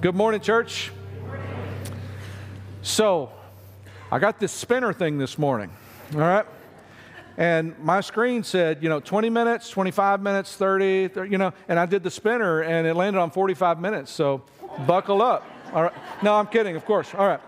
Good morning, church. So, I got this spinner thing this morning, all right? And my screen said, you know, 20 minutes, 25 minutes, 30, 30, you know, and I did the spinner and it landed on 45 minutes. So, buckle up. All right. No, I'm kidding, of course. All right.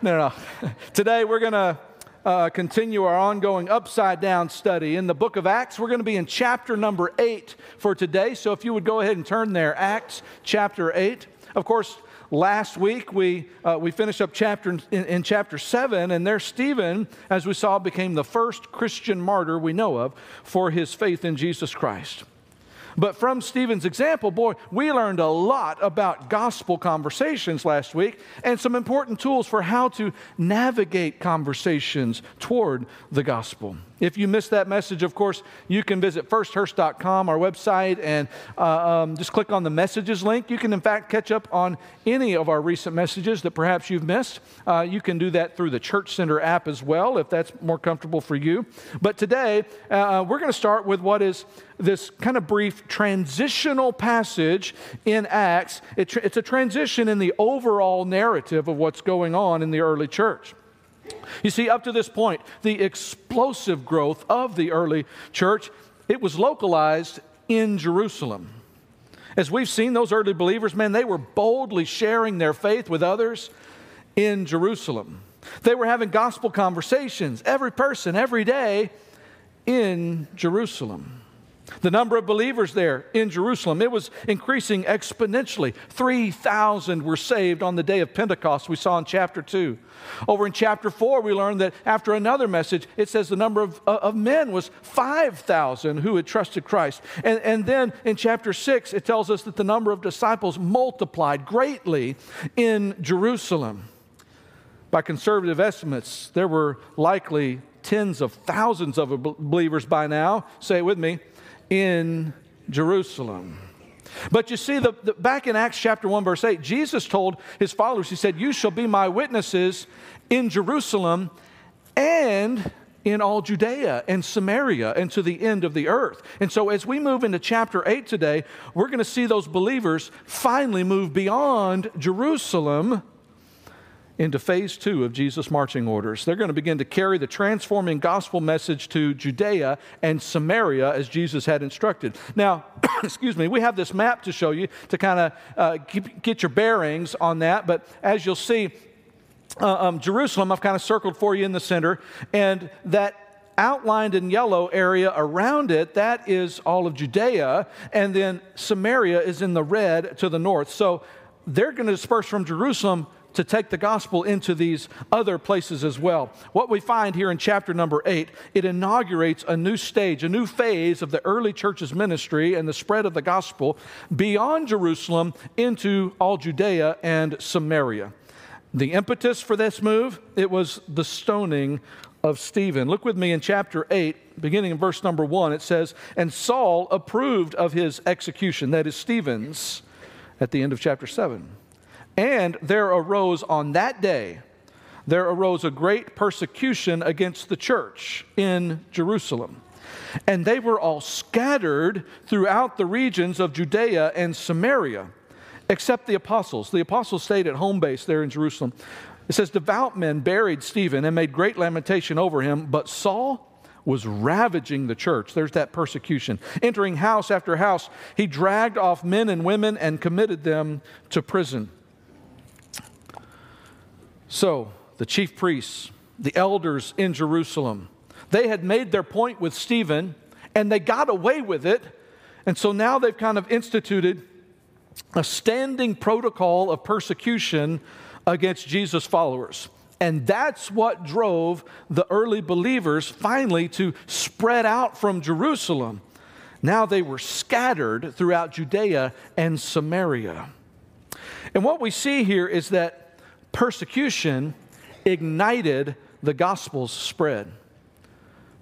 No, no. Today we're going to uh, continue our ongoing upside down study in the book of Acts. We're going to be in chapter number eight for today. So if you would go ahead and turn there, Acts chapter eight. Of course, last week we, uh, we finished up chapter in, in, chapter 7 and there stephen as we saw became the first christian martyr we know of for his faith in jesus christ but from Stephen's example, boy, we learned a lot about gospel conversations last week and some important tools for how to navigate conversations toward the gospel. If you missed that message, of course, you can visit firsthurst.com, our website, and uh, um, just click on the messages link. You can, in fact, catch up on any of our recent messages that perhaps you've missed. Uh, you can do that through the Church Center app as well, if that's more comfortable for you. But today, uh, uh we're going to start with what is this kind of brief transitional passage in Acts. It, it's a transition in the overall narrative of what's going on in the early church. You see, up to this point, the explosive growth of the early church, it was localized in Jerusalem. As we've seen, those early believers, man, they were boldly sharing their faith with others in Jerusalem. They were having gospel conversations, every person, every day in Jerusalem. The number of believers there in Jerusalem, it was increasing exponentially. 3,000 were saved on the day of Pentecost, we saw in chapter 2. Over in chapter 4, we learned that after another message, it says the number of, uh, of men was 5,000 who had trusted Christ. And, and then in chapter 6, it tells us that the number of disciples multiplied greatly in Jerusalem. By conservative estimates, there were likely tens of thousands of believers by now. Say it with me in Jerusalem. But you see, the, the, back in Acts chapter 1, verse 8, Jesus told his followers, He said, You shall be my witnesses in Jerusalem and in all Judea and Samaria and to the end of the earth. And so, as we move into chapter 8 today, we're going to see those believers finally move beyond Jerusalem into phase two of Jesus' marching orders. They're going to begin to carry the transforming gospel message to Judea and Samaria as Jesus had instructed. Now, excuse me, we have this map to show you to kind of uh, get your bearings on that, but as you'll see, uh, um, Jerusalem, I've kind of circled for you in the center, and that outlined in yellow area around it, that is all of Judea, and then Samaria is in the red to the north. So they're going to disperse from Jerusalem to take the gospel into these other places as well. What we find here in chapter number eight, it inaugurates a new stage, a new phase of the early church's ministry and the spread of the gospel beyond Jerusalem into all Judea and Samaria. The impetus for this move, it was the stoning of Stephen. Look with me in chapter 8, beginning in verse number 1. It says, And Saul approved of his execution, that is Stephen's, at the end of chapter 7. And there arose on that day, there arose a great persecution against the church in Jerusalem. And they were all scattered throughout the regions of Judea and Samaria, except the apostles. The apostles stayed at home base there in Jerusalem. It says, Devout men buried Stephen and made great lamentation over him, but Saul was ravaging the church. There's that persecution. Entering house after house, he dragged off men and women and committed them to prison. So, the chief priests, the elders in Jerusalem, they had made their point with Stephen and they got away with it. And so now they've kind of instituted a standing protocol of persecution against Jesus' followers. And that's what drove the early believers finally to spread out from Jerusalem. Now they were scattered throughout Judea and Samaria. And what we see here is that persecution ignited the gospel's spread.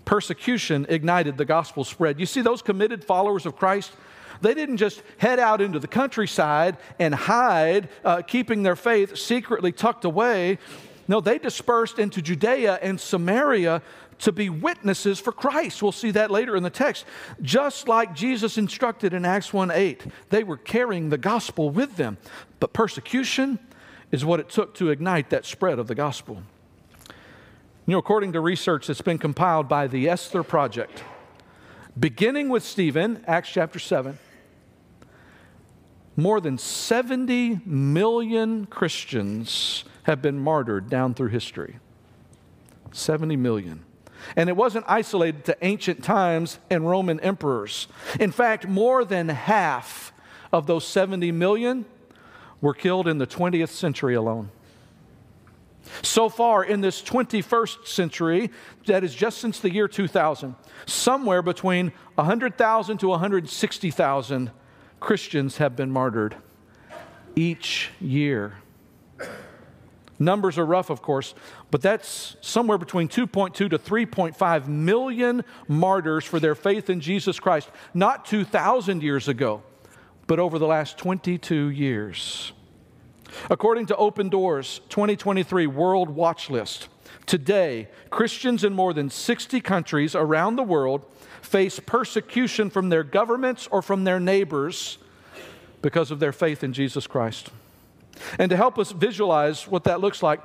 Persecution ignited the gospel spread. You see, those committed followers of Christ, they didn't just head out into the countryside and hide, uh, keeping their faith secretly tucked away. No, they dispersed into Judea and Samaria to be witnesses for Christ. We'll see that later in the text. Just like Jesus instructed in Acts 1 8, they were carrying the gospel with them. But persecution is what it took to ignite that spread of the gospel. You know, according to research that's been compiled by the Esther Project, beginning with Stephen, Acts chapter 7, more than 70 million Christians have been martyred down through history. 70 million. And it wasn't isolated to ancient times and Roman emperors. In fact, more than half of those 70 million were killed in the 20th century alone. So far in this 21st century, that is just since the year 2000, somewhere between 100,000 to 160,000 Christians have been martyred each year. Numbers are rough, of course, but that's somewhere between 2.2 to 3.5 million martyrs for their faith in Jesus Christ, not 2,000 years ago, but over the last 22 years. According to Open Doors 2023 World Watch List, today, Christians in more than 60 countries around the world face persecution from their governments or from their neighbors because of their faith in Jesus Christ. And to help us visualize what that looks like,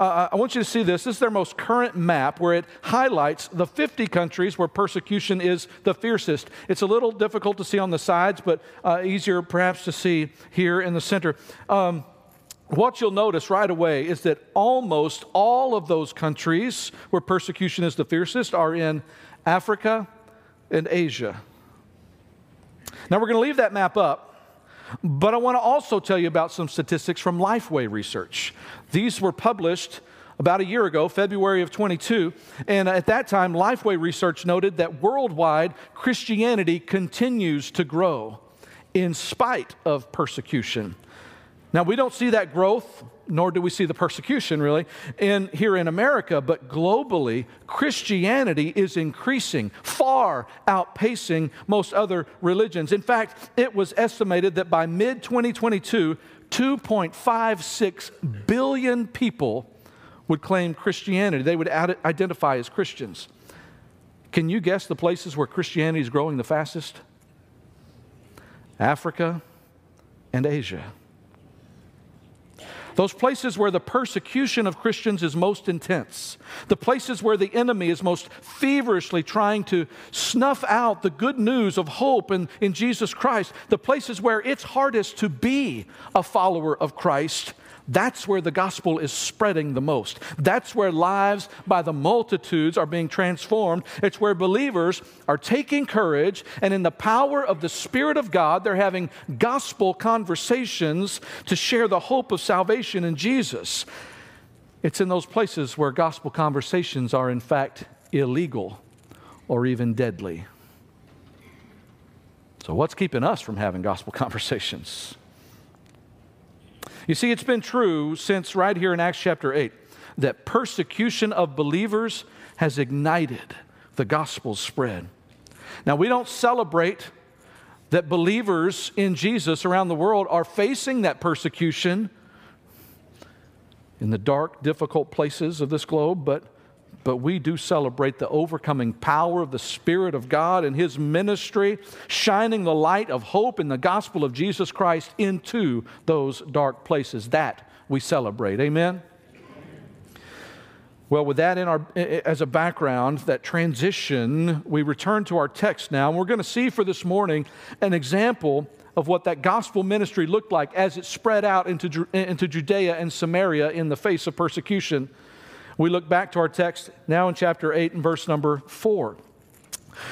uh, I want you to see this. This is their most current map where it highlights the 50 countries where persecution is the fiercest. It's a little difficult to see on the sides, but uh, easier perhaps to see here in the center. Um, what you'll notice right away is that almost all of those countries where persecution is the fiercest are in Africa and Asia. Now, we're going to leave that map up but I want to also tell you about some statistics from Lifeway Research. These were published about a year ago, February of 22, and at that time, Lifeway Research noted that worldwide Christianity continues to grow in spite of persecution. Now, we don't see that growth nor do we see the persecution really in here in America, but globally, Christianity is increasing, far outpacing most other religions. In fact, it was estimated that by mid 2022, 2.56 billion people would claim Christianity. They would identify as Christians. Can you guess the places where Christianity is growing the fastest? Africa and Asia. Those places where the persecution of Christians is most intense, the places where the enemy is most feverishly trying to snuff out the good news of hope in, in Jesus Christ, the places where it's hardest to be a follower of Christ, that's where the gospel is spreading the most. That's where lives by the multitudes are being transformed. It's where believers are taking courage and, in the power of the Spirit of God, they're having gospel conversations to share the hope of salvation in Jesus. It's in those places where gospel conversations are, in fact, illegal or even deadly. So, what's keeping us from having gospel conversations? You see, it's been true since right here in Acts chapter 8 that persecution of believers has ignited the gospel's spread. Now, we don't celebrate that believers in Jesus around the world are facing that persecution in the dark, difficult places of this globe, but but we do celebrate the overcoming power of the Spirit of God and His ministry, shining the light of hope in the gospel of Jesus Christ into those dark places. That we celebrate. Amen? Well, with that in our, as a background, that transition, we return to our text now. And we're going to see for this morning an example of what that gospel ministry looked like as it spread out into, into Judea and Samaria in the face of persecution. We look back to our text now in chapter 8 and verse number 4.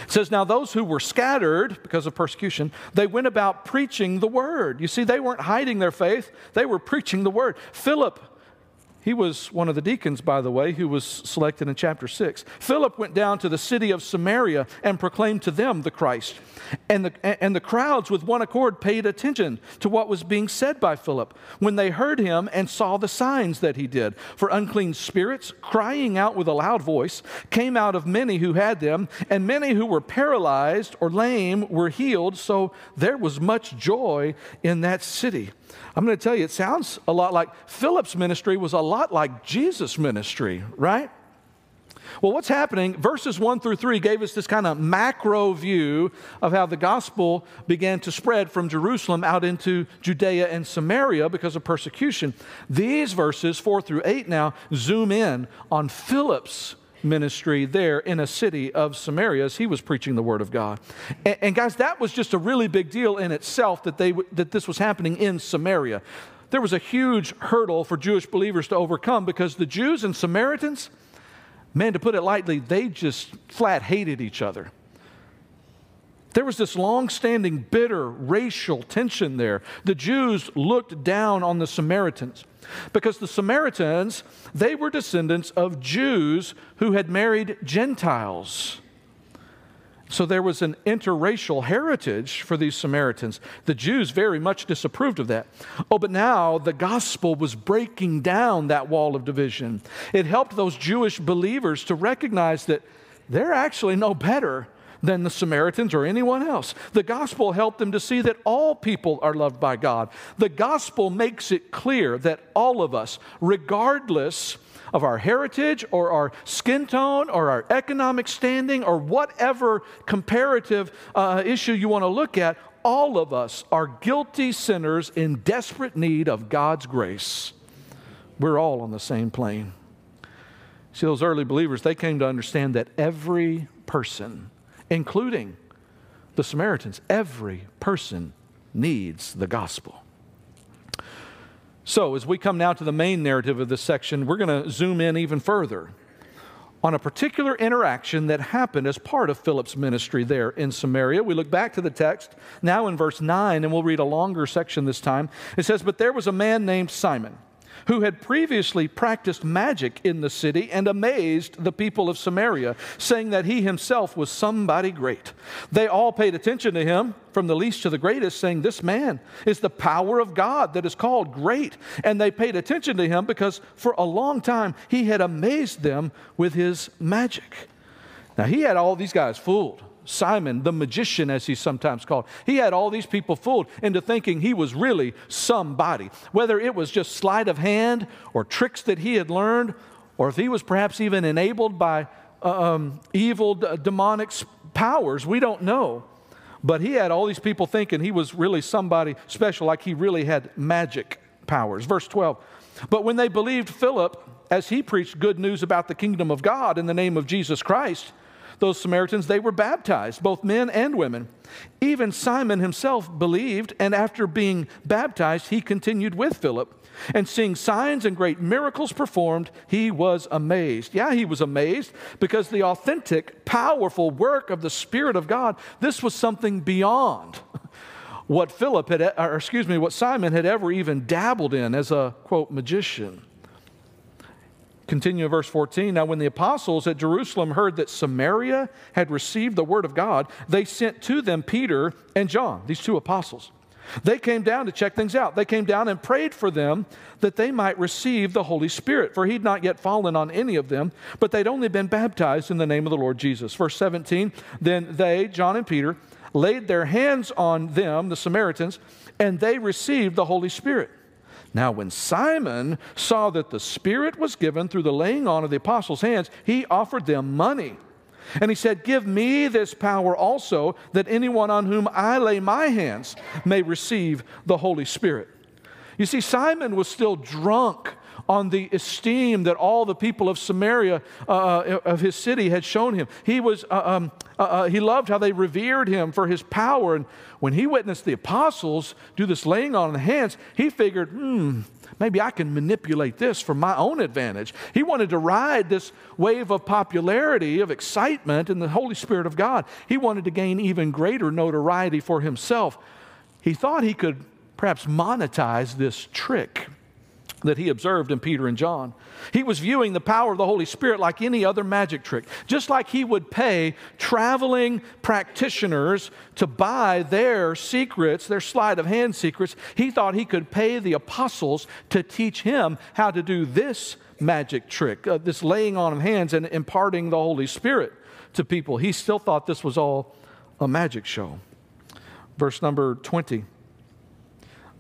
It says, Now those who were scattered because of persecution, they went about preaching the word. You see, they weren't hiding their faith, they were preaching the word. Philip he was one of the deacons, by the way, who was selected in chapter 6. Philip went down to the city of Samaria and proclaimed to them the Christ. And the, and the crowds, with one accord, paid attention to what was being said by Philip when they heard him and saw the signs that he did. For unclean spirits, crying out with a loud voice, came out of many who had them, and many who were paralyzed or lame were healed. So there was much joy in that city. I'm going to tell you, it sounds a lot like Philip's ministry was a lot like Jesus' ministry, right? Well, what's happening? Verses 1 through 3 gave us this kind of macro view of how the gospel began to spread from Jerusalem out into Judea and Samaria because of persecution. These verses, 4 through 8, now zoom in on Philip's ministry there in a city of Samaria as he was preaching the word of God. And, and, guys, that was just a really big deal in itself that, they, that this was happening in Samaria. There was a huge hurdle for Jewish believers to overcome because the Jews and Samaritans, man, to put it lightly, they just flat hated each other. There was this long standing bitter racial tension there. The Jews looked down on the Samaritans because the Samaritans, they were descendants of Jews who had married Gentiles. So there was an interracial heritage for these Samaritans. The Jews very much disapproved of that. Oh, but now the gospel was breaking down that wall of division. It helped those Jewish believers to recognize that they're actually no better than the Samaritans or anyone else. The gospel helped them to see that all people are loved by God. The gospel makes it clear that all of us, regardless of our heritage or our skin tone or our economic standing or whatever comparative uh, issue you want to look at, all of us are guilty sinners in desperate need of God's grace. We're all on the same plane. See, those early believers, they came to understand that every person, including the Samaritans, every person needs the gospel. So, as we come now to the main narrative of this section, we're going to zoom in even further on a particular interaction that happened as part of Philip's ministry there in Samaria. We look back to the text now in verse 9, and we'll read a longer section this time. It says, But there was a man named Simon who had previously practiced magic in the city and amazed the people of Samaria, saying that he himself was somebody great. They all paid attention to him, from the least to the greatest, saying, This man is the power of God that is called great. And they paid attention to him because for a long time he had amazed them with his magic. Now, he had all these guys fooled. Simon, the magician, as he's sometimes called. He had all these people fooled into thinking he was really somebody, whether it was just sleight of hand or tricks that he had learned, or if he was perhaps even enabled by uh, um, evil d- demonic powers, we don't know. But he had all these people thinking he was really somebody special, like he really had magic powers. Verse 12. But when they believed Philip, as he preached good news about the kingdom of God in the name of Jesus Christ, those Samaritans, they were baptized, both men and women. Even Simon himself believed, and after being baptized, he continued with Philip. And seeing signs and great miracles performed, he was amazed. Yeah, he was amazed because the authentic, powerful work of the Spirit of God, this was something beyond what Philip had, or excuse me, what Simon had ever even dabbled in as a quote magician. Continue in verse 14. Now, when the apostles at Jerusalem heard that Samaria had received the word of God, they sent to them Peter and John, these two apostles. They came down to check things out. They came down and prayed for them that they might receive the Holy Spirit, for he'd not yet fallen on any of them, but they'd only been baptized in the name of the Lord Jesus. Verse 17 Then they, John and Peter, laid their hands on them, the Samaritans, and they received the Holy Spirit. Now, when Simon saw that the Spirit was given through the laying on of the apostles' hands, he offered them money. And he said, Give me this power also, that anyone on whom I lay my hands may receive the Holy Spirit. You see, Simon was still drunk on the esteem that all the people of Samaria, uh, uh of his city, had shown him. He, was, uh, um, uh, uh, he loved how they revered him for his power. And when he witnessed the apostles do this laying on of hands, he figured, hmm, maybe I can manipulate this for my own advantage. He wanted to ride this wave of popularity, of excitement in the Holy Spirit of God. He wanted to gain even greater notoriety for himself. He thought he could perhaps monetize this trick that he observed in Peter and John. He was viewing the power of the Holy Spirit like any other magic trick, just like he would pay traveling practitioners to buy their secrets, their sleight of hand secrets. He thought he could pay the apostles to teach him how to do this magic trick, uh, this laying on of hands and imparting the Holy Spirit to people. He still thought this was all a magic show. Verse number 20.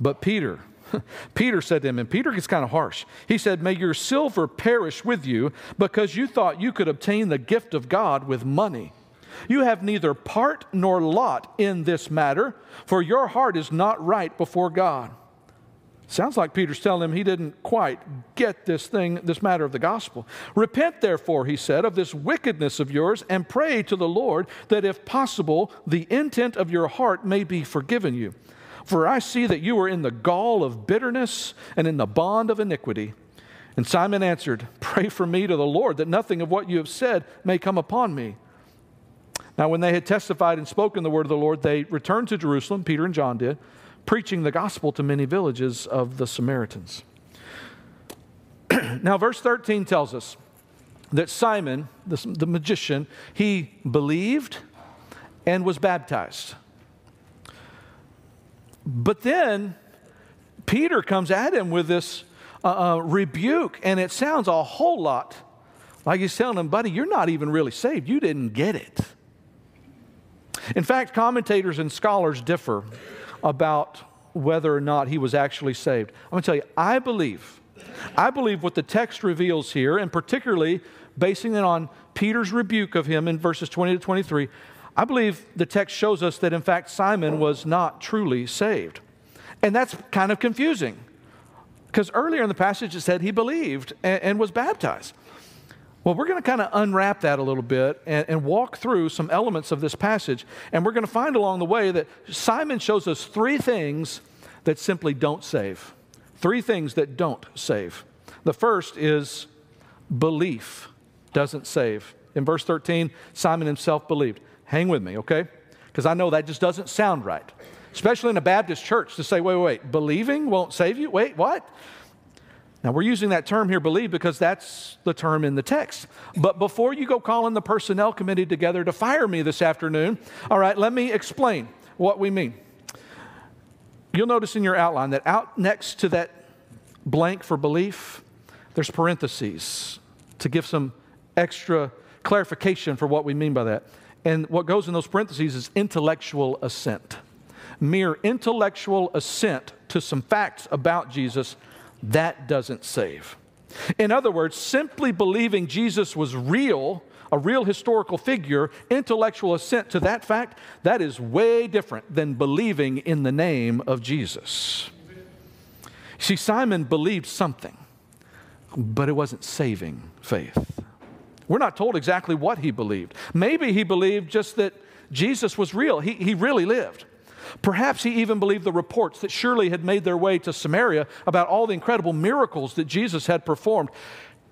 But Peter, Peter said to him, and Peter gets kind of harsh. He said, May your silver perish with you because you thought you could obtain the gift of God with money. You have neither part nor lot in this matter, for your heart is not right before God. Sounds like Peter's telling him he didn't quite get this thing, this matter of the gospel. Repent, therefore, he said, of this wickedness of yours, and pray to the Lord that, if possible, the intent of your heart may be forgiven you. For I see that you are in the gall of bitterness and in the bond of iniquity. And Simon answered, Pray for me to the Lord that nothing of what you have said may come upon me. Now, when they had testified and spoken the word of the Lord, they returned to Jerusalem, Peter and John did, preaching the gospel to many villages of the Samaritans. now, verse 13 tells us that Simon, the, the magician, he believed and was baptized. But then Peter comes at him with this uh, uh, rebuke, and it sounds a whole lot like he's telling him, buddy, you're not even really saved. You didn't get it. In fact, commentators and scholars differ about whether or not he was actually saved. I'm going to tell you, I believe, I believe what the text reveals here, and particularly basing it on Peter's rebuke of him in verses 20 to 23, I believe the text shows us that, in fact, Simon was not truly saved. And that's kind of confusing because earlier in the passage it said he believed and, and was baptized. Well, we're going to kind of unwrap that a little bit and, and, walk through some elements of this passage. And we're going to find along the way that Simon shows us three things that simply don't save. Three things that don't save. The first is belief doesn't save. In verse 13, Simon himself believed. Hang with me, okay? Because I know that just doesn't sound right, especially in a Baptist church to say, wait, wait, wait, believing won't save you? Wait, what? Now, we're using that term here, believe, because that's the term in the text. But before you go calling the personnel committee together to fire me this afternoon, all right, let me explain what we mean. You'll notice in your outline that out next to that blank for belief, there's parentheses to give some extra clarification for what we mean by that. And what goes in those parentheses is intellectual assent. Mere intellectual assent to some facts about Jesus, that doesn't save. In other words, simply believing Jesus was real, a real historical figure, intellectual assent to that fact, that is way different than believing in the name of Jesus. See, Simon believed something, but it wasn't saving faith. We're not told exactly what he believed. Maybe he believed just that Jesus was real, he, he really lived. Perhaps he even believed the reports that surely had made their way to Samaria about all the incredible miracles that Jesus had performed.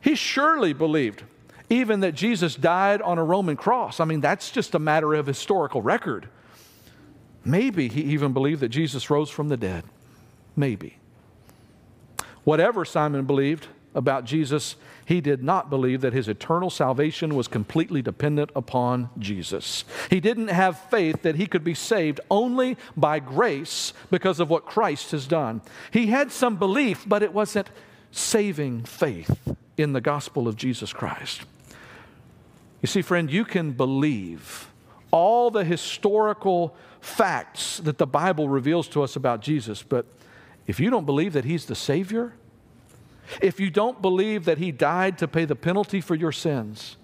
He surely believed even that Jesus died on a Roman cross. I mean, that's just a matter of historical record. Maybe he even believed that Jesus rose from the dead. Maybe. Whatever Simon believed about Jesus, he did not believe that his eternal salvation was completely dependent upon Jesus. He didn't have faith that he could be saved only by grace because of what Christ has done. He had some belief, but it wasn't saving faith in the gospel of Jesus Christ. You see, friend, you can believe all the historical facts that the Bible reveals to us about Jesus, but if you don't believe that he's the Savior, if you don't believe that He died to pay the penalty for your sins,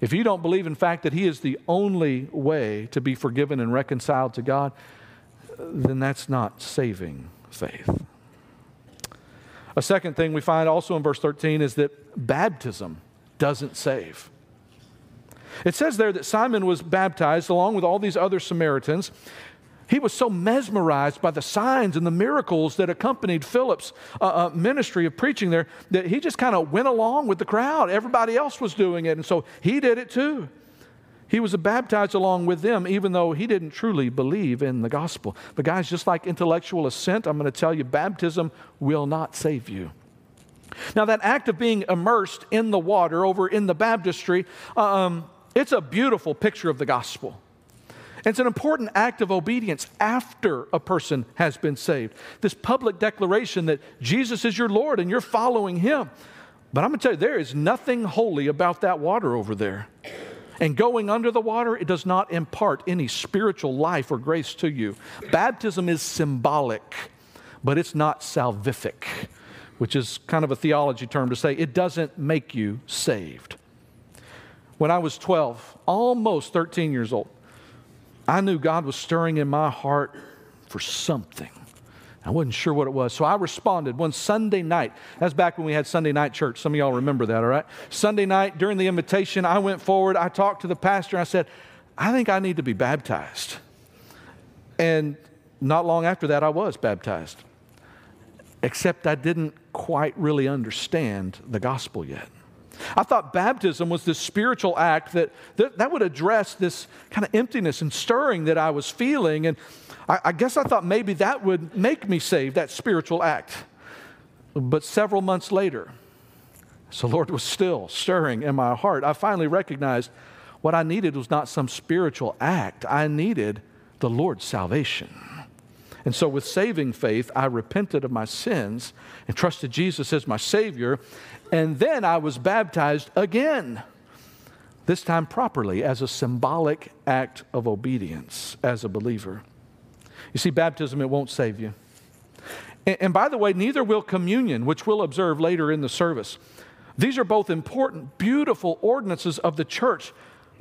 if you don't believe, in fact, that He is the only way to be forgiven and reconciled to God, then that's not saving faith. A second thing we find also in verse 13 is that baptism doesn't save. It says there that Simon was baptized along with all these other Samaritans. He was so mesmerized by the signs and the miracles that accompanied Philip's uh, uh, ministry of preaching there that he just kind of went along with the crowd. Everybody else was doing it, and so he did it too. He was baptized along with them, even though he didn't truly believe in the gospel. But, guys, just like intellectual assent, I'm going to tell you baptism will not save you. Now, that act of being immersed in the water over in the baptistry, um, it's a beautiful picture of the gospel. It's an important act of obedience after a person has been saved. This public declaration that Jesus is your Lord and you're following him. But I'm going to tell you, there is nothing holy about that water over there. And going under the water, it does not impart any spiritual life or grace to you. Baptism is symbolic, but it's not salvific, which is kind of a theology term to say it doesn't make you saved. When I was 12, almost 13 years old, I knew God was stirring in my heart for something. I wasn't sure what it was. So I responded one Sunday night. That's back when we had Sunday night church. Some of y'all remember that, all right? Sunday night during the invitation, I went forward. I talked to the pastor. I said, I think I need to be baptized. And not long after that, I was baptized. Except I didn't quite really understand the gospel yet. I thought baptism was this spiritual act that, that, that would address this kind of emptiness and stirring that I was feeling. And I, I guess I thought maybe that would make me saved, that spiritual act. But several months later, so the Lord was still stirring in my heart. I finally recognized what I needed was not some spiritual act. I needed the Lord's salvation. And so, with saving faith, I repented of my sins and trusted Jesus as my Savior. And then I was baptized again, this time properly, as a symbolic act of obedience as a believer. You see, baptism, it won't save you. And, and by the way, neither will communion, which we'll observe later in the service. These are both important, beautiful ordinances of the church,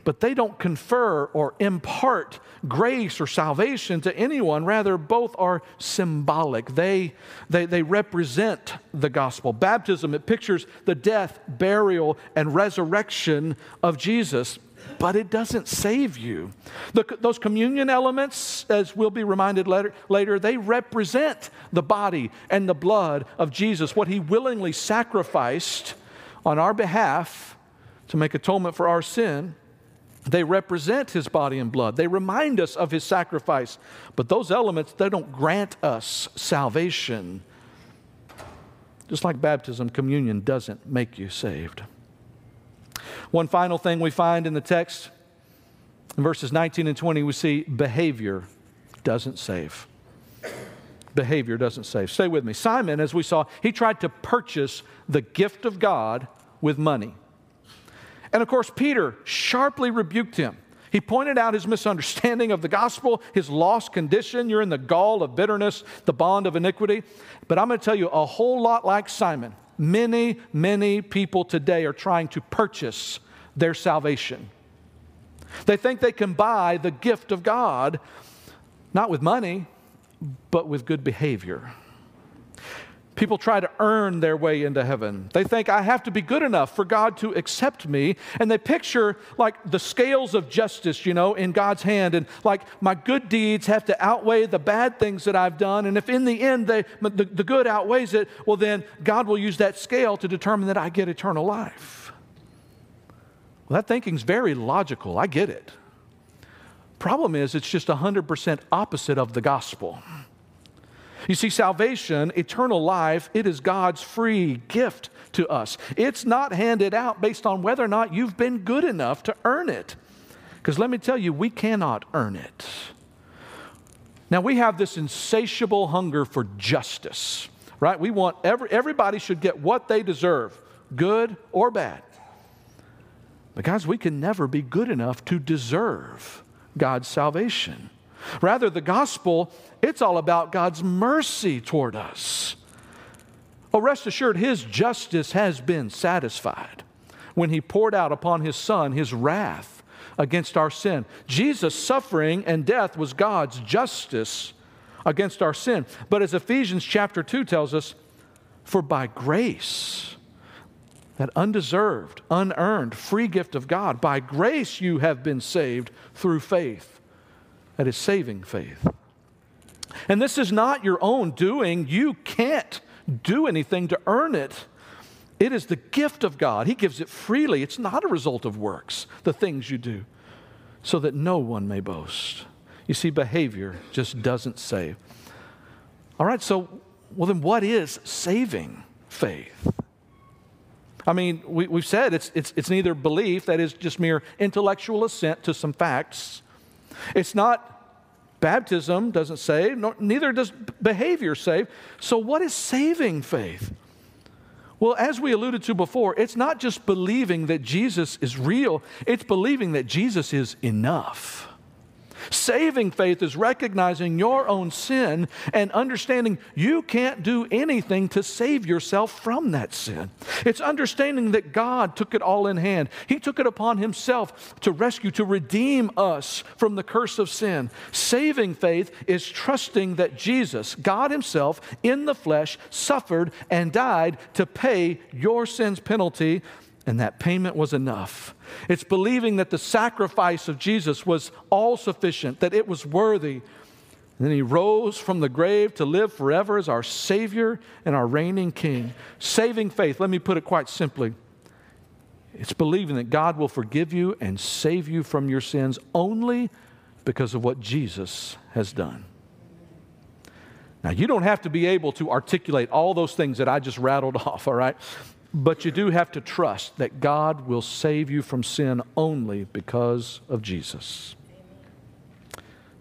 but they don't confer or impart grace or salvation to anyone. Rather, both are symbolic. They, they, they represent the gospel. Baptism, it pictures the death, burial, and resurrection of Jesus but it doesn't save you. The, those communion elements, as we'll be reminded later, later, they represent the body and the blood of Jesus, what he willingly sacrificed on our behalf to make atonement for our sin. They represent his body and blood. They remind us of his sacrifice. But those elements, they don't grant us salvation. Just like baptism, communion doesn't make you saved. One final thing we find in the text, in verses 19 and 20, we see behavior doesn't save. Behavior doesn't save. Stay with me. Simon, as we saw, he tried to purchase the gift of God with money. And of course, Peter sharply rebuked him. He pointed out his misunderstanding of the gospel, his lost condition. You're in the gall of bitterness, the bond of iniquity. But I'm going to tell you a whole lot like Simon. Many, many people today are trying to purchase their salvation. They think they can buy the gift of God, not with money, but with good behavior. People try to earn their way into heaven. They think, I have to be good enough for God to accept me. And they picture like the scales of justice, you know, in God's hand. And like my good deeds have to outweigh the bad things that I've done. And if in the end they, the, the good outweighs it, well, then God will use that scale to determine that I get eternal life. Well, that thinking's very logical. I get it. Problem is, it's just 100% opposite of the gospel. You see, salvation, eternal life, it is God's free gift to us. It's not handed out based on whether or not you've been good enough to earn it. Because let me tell you, we cannot earn it. Now, we have this insatiable hunger for justice, right? We want every, everybody should get what they deserve, good or bad. But, guys, we can never be good enough to deserve God's salvation. Rather, the gospel, it's all about God's mercy toward us. Oh, rest assured, His justice has been satisfied when He poured out upon His Son His wrath against our sin. Jesus' suffering and death was God's justice against our sin. But as Ephesians chapter 2 tells us, for by grace, that undeserved, unearned, free gift of God, by grace you have been saved through faith that is saving faith. And this is not your own doing. You can't do anything to earn it. It is the gift of God. He gives it freely. It's not a result of works, the things you do, so that no one may boast. You see, behavior just doesn't save. All right, so, well, then what is saving faith? I mean, we, have said it's, it's, it's neither belief, that is just mere intellectual assent to some facts, it's not baptism doesn't save, nor, neither does behavior save. So, what is saving faith? Well, as we alluded to before, it's not just believing that Jesus is real, it's believing that Jesus is enough. Saving faith is recognizing your own sin and understanding you can't do anything to save yourself from that sin. It's understanding that God took it all in hand. He took it upon Himself to rescue, to redeem us from the curse of sin. Saving faith is trusting that Jesus, God Himself, in the flesh, suffered and died to pay your sin's penalty and that payment was enough. It's believing that the sacrifice of Jesus was all sufficient, that it was worthy. And then he rose from the grave to live forever as our Savior and our reigning King. Saving faith, let me put it quite simply. It's believing that God will forgive you and save you from your sins only because of what Jesus has done. Now, you don't have to be able to articulate all those things that I just rattled off, all right? But you do have to trust that God will save you from sin only because of Jesus.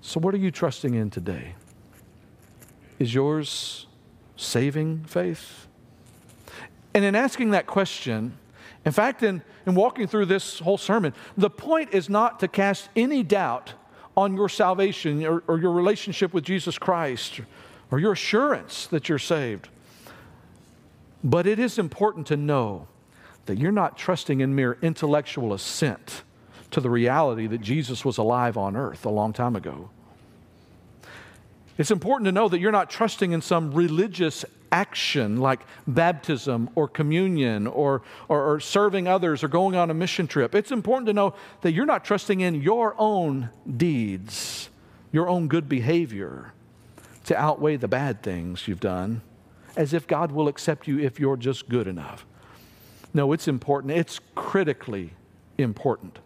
So, what are you trusting in today? Is yours saving faith? And in asking that question, in fact, in, in walking through this whole sermon, the point is not to cast any doubt on your salvation or, or your relationship with Jesus Christ or your assurance that you're saved. But it is important to know that you're not trusting in mere intellectual assent to the reality that Jesus was alive on earth a long time ago. It's important to know that you're not trusting in some religious action like baptism or communion or, or, or, serving others or going on a mission trip. It's important to know that you're not trusting in your own deeds, your own good behavior to outweigh the bad things you've done as if God will accept you if you're just good enough. No, it's important. It's critically important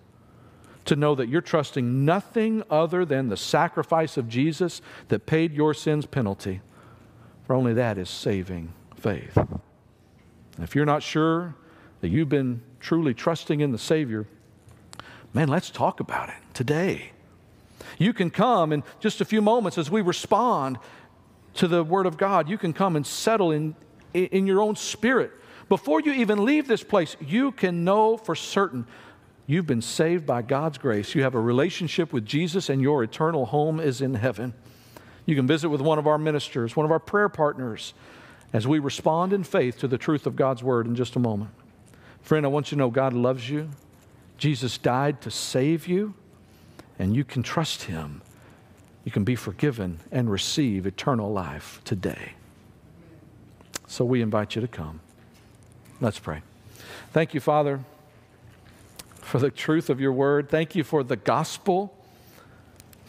to know that you're trusting nothing other than the sacrifice of Jesus that paid your sin's penalty. For only that is saving faith. And if you're not sure that you've been truly trusting in the Savior, man, let's talk about it today. You can come in just a few moments as we respond to the Word of God, you can come and settle in, in your own spirit. Before you even leave this place, you can know for certain you've been saved by God's grace. You have a relationship with Jesus, and your eternal home is in heaven. You can visit with one of our ministers, one of our prayer partners, as we respond in faith to the truth of God's Word in just a moment. Friend, I want you to know God loves you. Jesus died to save you, and you can trust Him you can be forgiven and receive eternal life today. So we invite you to come. Let's pray. Thank you, Father, for the truth of your word. Thank you for the gospel.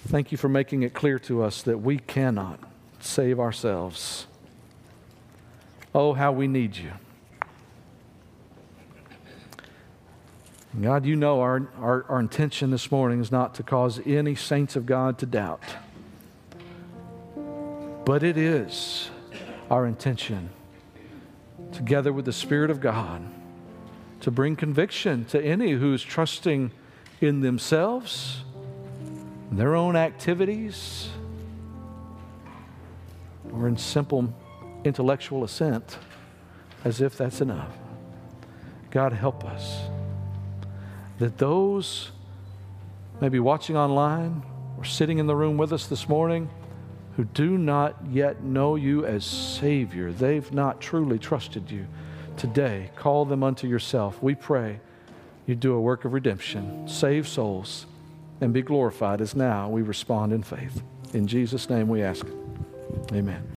Thank you for making it clear to us that we cannot save ourselves. Oh, how we need you. God, you know our, our, our intention this morning is not to cause any saints of God to doubt. But it is our intention, together with the Spirit of God, to bring conviction to any who's trusting in themselves, their own activities, or in simple intellectual assent, as if that's enough. God, help us that those maybe watching online or sitting in the room with us this morning who do not yet know you as Savior, they've not truly trusted you. Today, call them unto yourself. We pray you do a work of redemption, save souls, and be glorified as now we respond in faith. In Jesus' name we ask. Amen.